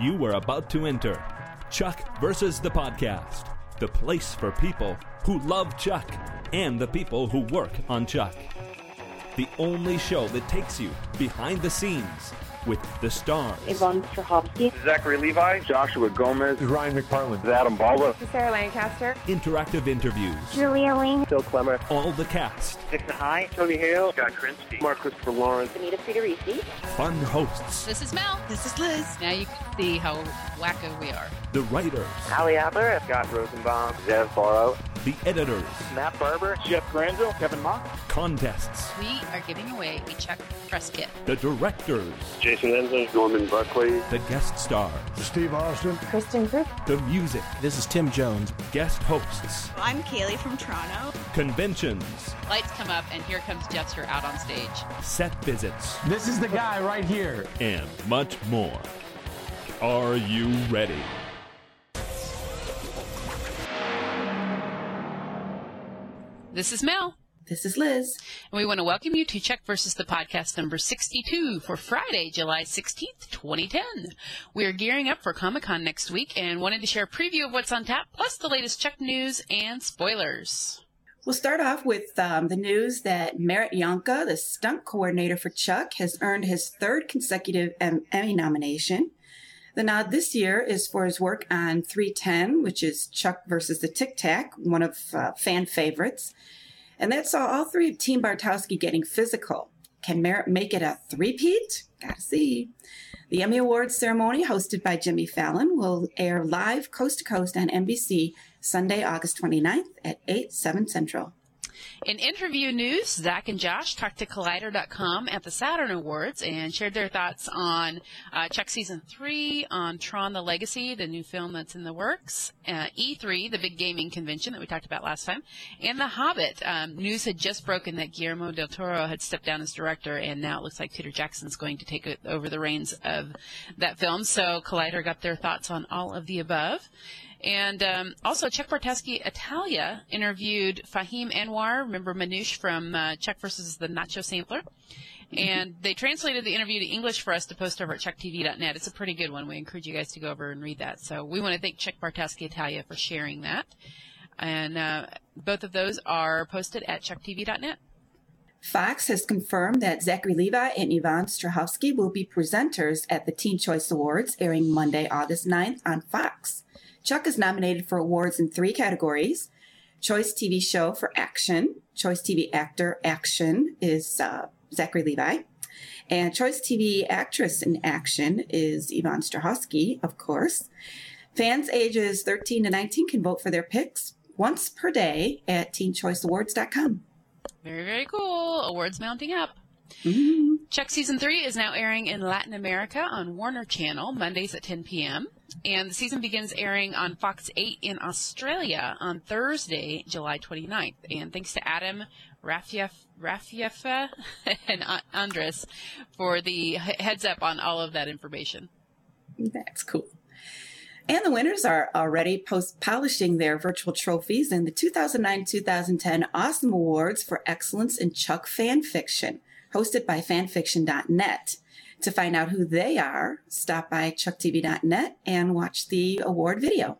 You are about to enter. Chuck versus the podcast, the place for people who love Chuck and the people who work on Chuck. The only show that takes you behind the scenes with the stars. Yvonne Strahovski. Zachary Levi, Joshua Gomez, Ryan McPartlin, Adam Baldwin, Sarah Lancaster. Interactive interviews. Julia Ling. Phil Clemmer, All the cast. Dixon High, Tony Hale, Scott Krinsky, Mark Christopher Lawrence, Bonita Friedericy. Fun hosts. This is Mel. This is Liz. Now you can see how wacko we are. The writers. Ali Adler, Scott Rosenbaum, Zev Borow, The editors. Matt Barber, Jeff Granville, Kevin Mock, Contests. We are giving away a Chuck press kit. The directors. Jason Ensler, Norman Buckley, The guest stars. Steve Austin, Kristin Kreuk. The music. This is Tim Jones. Guest hosts. I'm Kaylee from Toronto. Conventions. Lights come up, and here comes Jeffster out on stage. Set visits. This is the guy right here. and much more. Are you ready? This is Mel. This is Liz. And we want to welcome you to Chuck versus the podcast number 62 for Friday, July 16th, 2010. We are gearing up for Comic Con next week and wanted to share a preview of what's on tap, plus the latest Chuck news and spoilers. We'll start off with um, the news that Merritt Yohnka, the stunt coordinator for Chuck, has earned his third consecutive em- Emmy nomination. The nod this year is for his work on 310, which is Chuck versus the Tic Tac, one of uh, fan favorites. And that saw all three of Team Bartowski getting physical. Can Merritt make it a three-peat? Gotta see. The Emmy Awards ceremony, hosted by Jimmy Fallon, will air live coast to coast on NBC Sunday, August 29th at 8, 7 Central. In interview news, Zach and Josh talked to Collider.com at the Saturn Awards and shared their thoughts on uh, Chuck Season 3, on Tron the Legacy, the new film that's in the works, uh, E3, the big gaming convention that we talked about last time, and The Hobbit. Um, news had just broken that Guillermo del Toro had stepped down as director, and now it looks like Peter Jackson's going to take over the reins of that film. So Collider got their thoughts on all of the above. And um, also, Chuck Bartowski Italia interviewed Fahim Anwar, remember Manoosh from uh, Chuck versus the Nacho Sampler? And they translated the interview to English for us to post over at chucktv.net. It's a pretty good one. We encourage you guys to go over and read that. So we want to thank Chuck Bartowski Italia for sharing that. And uh, both of those are posted at chucktv.net. Fox has confirmed that Zachary Levi and Yvonne Strahovski will be presenters at the Teen Choice Awards airing Monday, August 9th on Fox. Chuck is nominated for awards in three categories. Choice TV Show for Action, Choice TV Actor Action is uh, Zachary Levi, and Choice TV Actress in Action is Yvonne Strahovski, of course. Fans ages 13 to 19 can vote for their picks once per day at teenchoiceawards.com. Very, very cool. Awards mounting up. Mhm. Chuck Season 3 is now airing in Latin America on Warner Channel, Mondays at 10 p.m. And the season begins airing on Fox 8 in Australia on Thursday, July 29th. And thanks to Adam Rafief, Rafiefa and Andres for the heads up on all of that information. That's cool. And the winners are already post polishing their virtual trophies in the 2009 2010 Awesome Awards for Excellence in Chuck Fan Fiction, hosted by fanfiction.net. To find out who they are, stop by chucktv.net and watch the award video.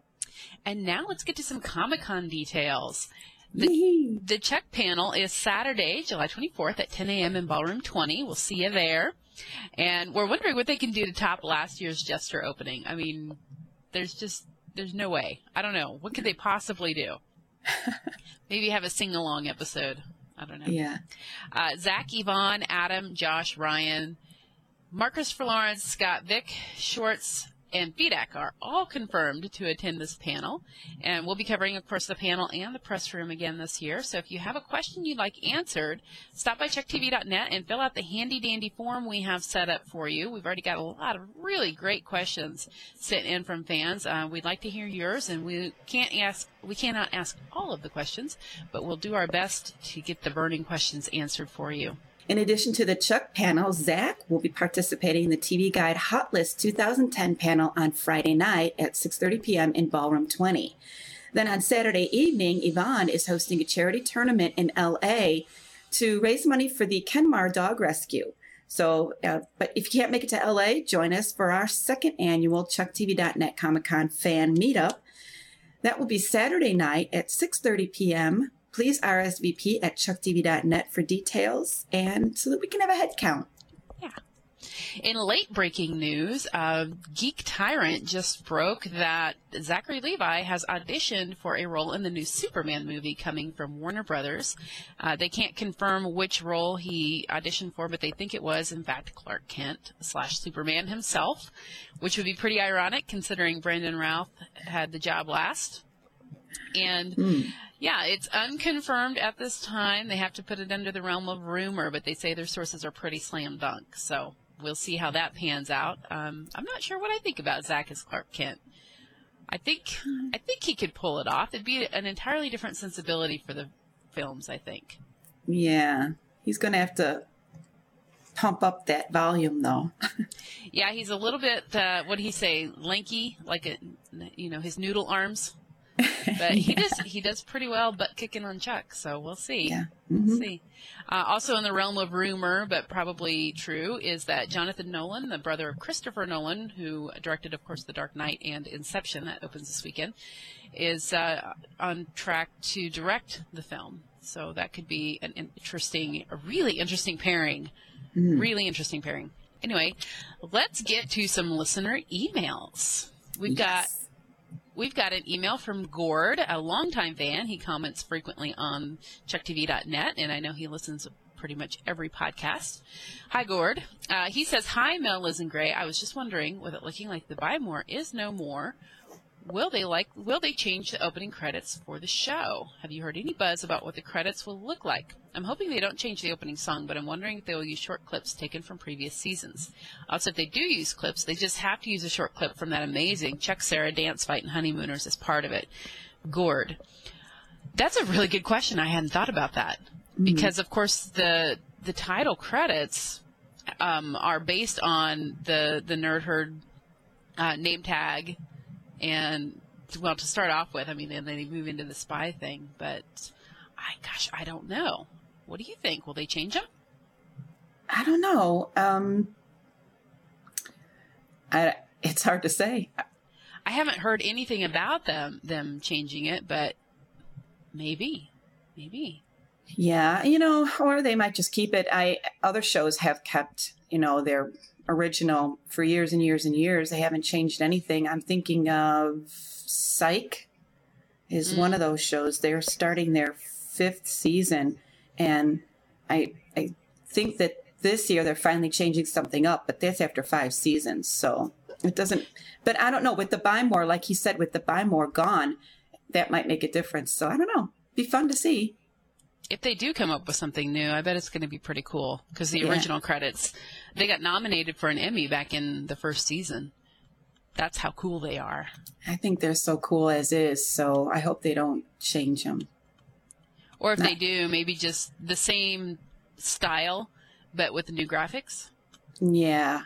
And now let's get to some Comic Con details. The, the Chuck panel is Saturday, July 24th at 10 a.m. in Ballroom 20. We'll see you there. And we're wondering what they can do to top last year's Jeffster opening. I mean, there's just, there's no way. I don't know. What could they possibly do? Maybe have a sing along episode. I don't know. Yeah. Uh, Zach, Yvonne, Adam, Josh, Ryan, Mark Christopher Lawrence, Scott, Vik, Schwartz, and Fedak are all confirmed to attend this panel. And we'll be covering, of course, the panel and the press room again this year. So if you have a question you'd like answered, stop by chucktv.net and fill out the handy dandy form we have set up for you. We've already got a lot of really great questions sent in from fans. Uh, we'd like to hear yours, and we can't ask, we cannot ask all of the questions, but we'll do our best to get the burning questions answered for you. In addition to the Chuck panel, Zach will be participating in the TV Guide Hot List 2010 panel on Friday night at 6:30 p.m. in Ballroom 20. Then on Saturday evening, Yvonne is hosting a charity tournament in LA to raise money for the Kenmar Dog Rescue. So, uh, but if you can't make it to LA, join us for our second annual ChuckTV.net Comic Con fan meetup. That will be Saturday night at 6:30 p.m. Please RSVP at ChuckTV.net for details and so that we can have a head count. Yeah. In late breaking news, uh, Geek Tyrant just broke that Zachary Levi has auditioned for a role in the new Superman movie coming from Warner Brothers. Uh, they can't confirm which role he auditioned for, but they think it was, in fact, Clark Kent slash Superman himself, which would be pretty ironic considering Brandon Routh had the job last. And yeah, it's unconfirmed at this time. They have to put it under the realm of rumor, but they say their sources are pretty slam dunk. So we'll see how that pans out. Um, I'm not sure what I think about Zach as Clark Kent. I think I think he could pull it off. It'd be an entirely different sensibility for the films. I think. Yeah, he's going to have to pump up that volume though. Yeah, he's a little bit. Uh, what do he say? Lanky, like a, you know, his noodle arms. But he does he does pretty well, butt kicking on Chuck. So we'll see. Yeah. We'll see. Uh, also, in the realm of rumor, but probably true, is that Jonathan Nolan, the brother of Christopher Nolan, who directed, of course, The Dark Knight and Inception, that opens this weekend, is uh, on track to direct the film. So that could be an interesting, a really interesting pairing. Really interesting pairing. Anyway, let's get to some listener emails. We've got We've got an email from Gord, a longtime fan. He comments frequently on ChuckTV.net, and I know he listens pretty much every podcast. Hi, Gord. Uh, he says, Hi, Mel, Liz, and Gray. I was just wondering, with it looking like the Buy More is no more, will they like will they change the opening credits for the show? Have you heard any buzz about what the credits will look like? I'm hoping they don't change the opening song, but I'm wondering if they will use short clips taken from previous seasons. Also, if they do use clips, they just have to use a short clip from that amazing Chuck Sarah dance fight in Honeymooners as part of it. Gord. That's a really good question. I hadn't thought about that. Because of course the the title credits um, are based on the the Nerd Herd uh, name tag and well to start off with i mean and then they move into the spy thing but i gosh i don't know what do you think will they change them I don't know. Um, I, it's hard to say. i haven't heard anything about them them changing it but maybe maybe Yeah, you know, or they might just keep it. I other shows have kept, you know, their original for years and years and years. They haven't changed anything. I'm thinking of Psych is mm. one of those shows. They're starting their fifth season, and I I think that this year they're finally changing something up. But that's after five seasons, so it doesn't. But I don't know with the Buy More, like he said, with the Buy More gone, that might make a difference. So I don't know. Be fun to see. If they do come up with something new i bet it's going to be pretty cool because the Yeah. original credits they got nominated for an emmy back in the first season that's how cool they are I think they're so cool as is, so I hope they don't change them. or if they do maybe just the same style but with the new graphics Yeah,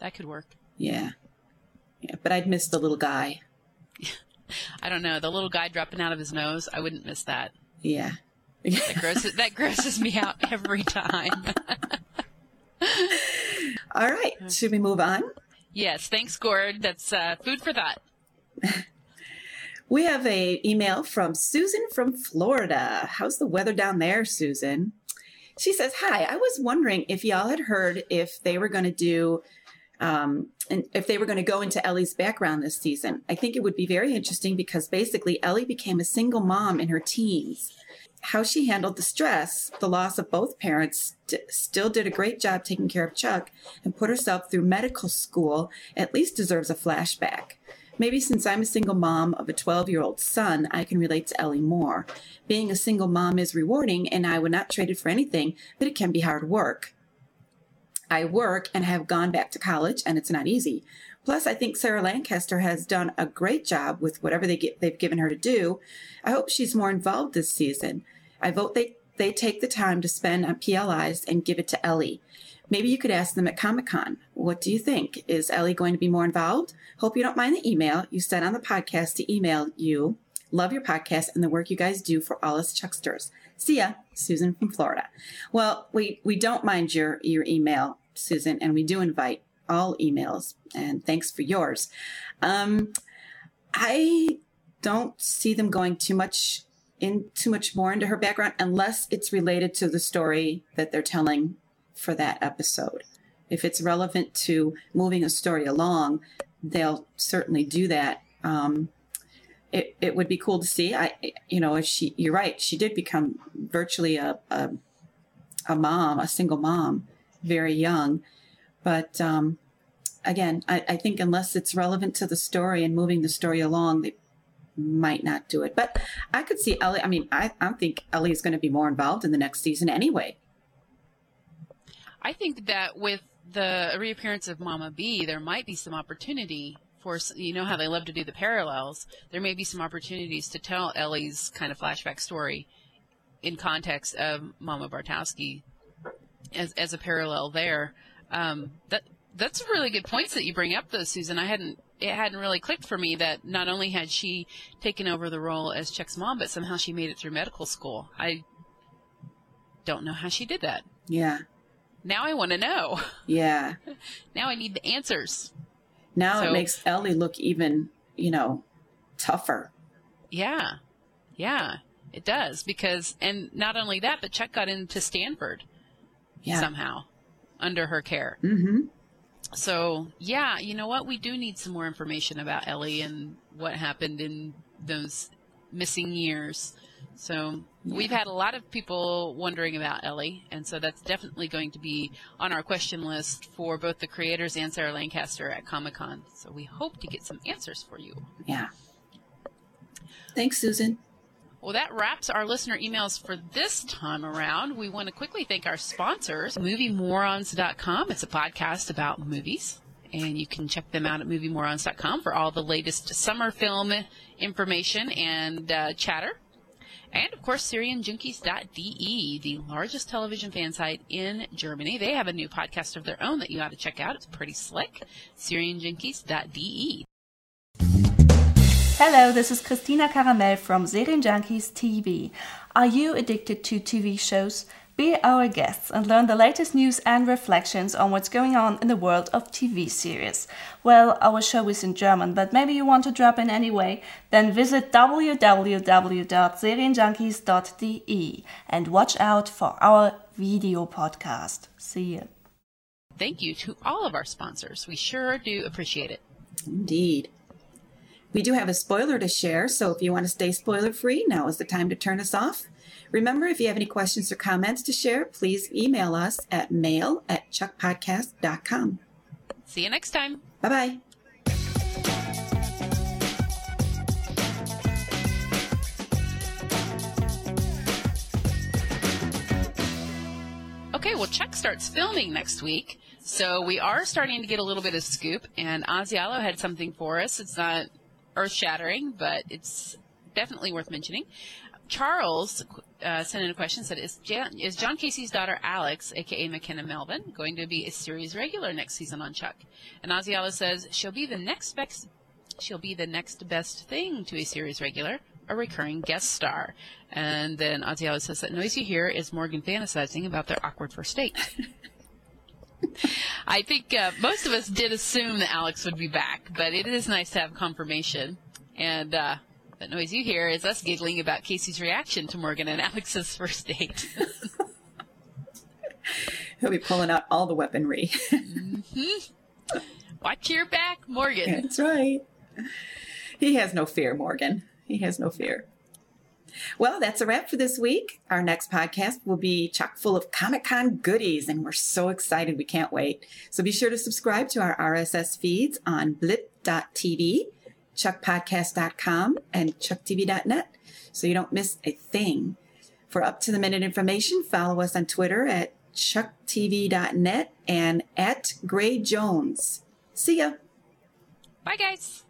that could work yeah, yeah. But I'd miss the little guy. I don't know. The little guy dropping out of his nose, I wouldn't miss that. Yeah. That grosses, that grosses me out every time. All right. Should we move on? yes, thanks, Gord. That's uh, food for thought. We have a email from Susan from Florida. How's the weather down there, Susan? She says, "Hi. I was wondering if y'all had heard if they were going to do, um, and if they were going to go into Ellie's background this season. I think it would be very interesting because basically Ellie became a single mom in her teens. How she handled the stress, the loss of both parents, d- still did a great job taking care of Chuck, and put herself through medical school. At least deserves a flashback." Maybe since I'm a single mom of a 12 year old son, I can relate to Ellie more. Being a single mom is rewarding, and I would not trade it for anything, but it can be hard work. I work and have gone back to college, and it's not easy. Plus, I think Sarah Lancaster has done a great job with whatever they get, they've given her to do. I hope she's more involved this season. I vote they, they take the time to spend on PLIs and give it to Ellie. Maybe you could ask them at Comic Con. What do you think? Is Ellie going to be more involved? Hope you don't mind the email. You said on the podcast to email you. Love your podcast and the work you guys do for all us Chucksters. See ya, Susan from Florida. Well, we, we don't mind your, your email, Susan, and we do invite all emails, and thanks for yours. Um, I don't see them going too much in too much more into her background unless it's related to the story that they're telling for that episode. If it's relevant to moving a story along, they'll certainly do that. Um, it, it would be cool to see. I, you know, if she, you're right, she did become virtually a, a, a mom, a single mom, very young. But um, again, I, I think unless it's relevant to the story and moving the story along, they might not do it. But I could see Ellie. I mean, I, I think Ellie is going to be more involved in the next season anyway. I think that with the reappearance of Mama B, there might be some opportunity for you know how they love to do the parallels. There may be some opportunities to tell Ellie's kind of flashback story in context of Mama Bartowski as as a parallel there. Um, that that's really good points that you bring up, though, Susan. I hadn't it hadn't really clicked for me that not only had she taken over the role as Chuck's mom, but somehow she made it through medical school. I don't know how she did that. Yeah. Now I want to know. Yeah. now I need the answers. Now So- it makes Ellie look even, you know, tougher. Yeah. Yeah, it does because and not only that, but Chuck got into Stanford Yeah. somehow under her care. Mm-hmm. So, yeah, you know what? We do need some more information about Ellie and what happened in those missing years. So, we've had a lot of people wondering about Ellie, and so that's definitely going to be on our question list for both the creators and Sarah Lancaster at Comic Con. So, we hope to get some answers for you. Yeah. Thanks, Susan. Well, that wraps our listener emails for this time around. We want to quickly thank our sponsors, MovieMorons.com. It's a podcast about movies, and you can check them out at MovieMorons.com for all the latest summer film information and uh, chatter. And of course, SerienJunkies.de, the largest television fan site in Germany. They have a new podcast of their own that you ought to check out. It's pretty slick. SerienJunkies.de. Hello, this is Christina Caramel from Serien Junkies TV. Are you addicted to TV shows? Be our guests and learn the latest news and reflections on what's going on in the world of TV series. Well, our show is in German, but maybe you want to drop in anyway? Then visit www.serienjunkies.de and watch out for our video podcast. See you. Thank you to all of our sponsors. We sure do appreciate it. Indeed. We do have a spoiler to share, so if you want to stay spoiler free, now is the time to turn us off. Remember, if you have any questions or comments to share, please email us at mail at chuckpodcast.com. See you next time. Bye bye. Okay, well, Chuck starts filming next week, so we are starting to get a little bit of scoop, and Ausiello had something for us. It's not earth shattering, but it's definitely worth mentioning. Charles uh, sent in a question said, is, Jan- is John Casey's daughter Alex, aka Mekenna Melvin, going to be a series regular next season on Chuck? And Ausiello says she'll be the next best she'll be the next best thing to a series regular, a recurring guest star. And then Ausiello says that noise you hear is Morgan fantasizing about their awkward first date. I think uh, most of us did assume that Alex would be back, but it is nice to have confirmation. And uh, that noise you hear is us giggling about Casey's reaction to Morgan and Alex's first date. He'll be pulling out all the weaponry. Watch your back, Morgan. That's right. He has no fear, Morgan. He has no fear. Well, that's a wrap for this week. Our next podcast will be chock full of Comic Con goodies, and we're so excited. We can't wait. So be sure to subscribe to our RSS feeds on blip.tv, chuckpodcast.com, and chucktv.net so you don't miss a thing. For up to the minute information, follow us on Twitter at chucktv.net and at Gray Jones. See ya. Bye, guys.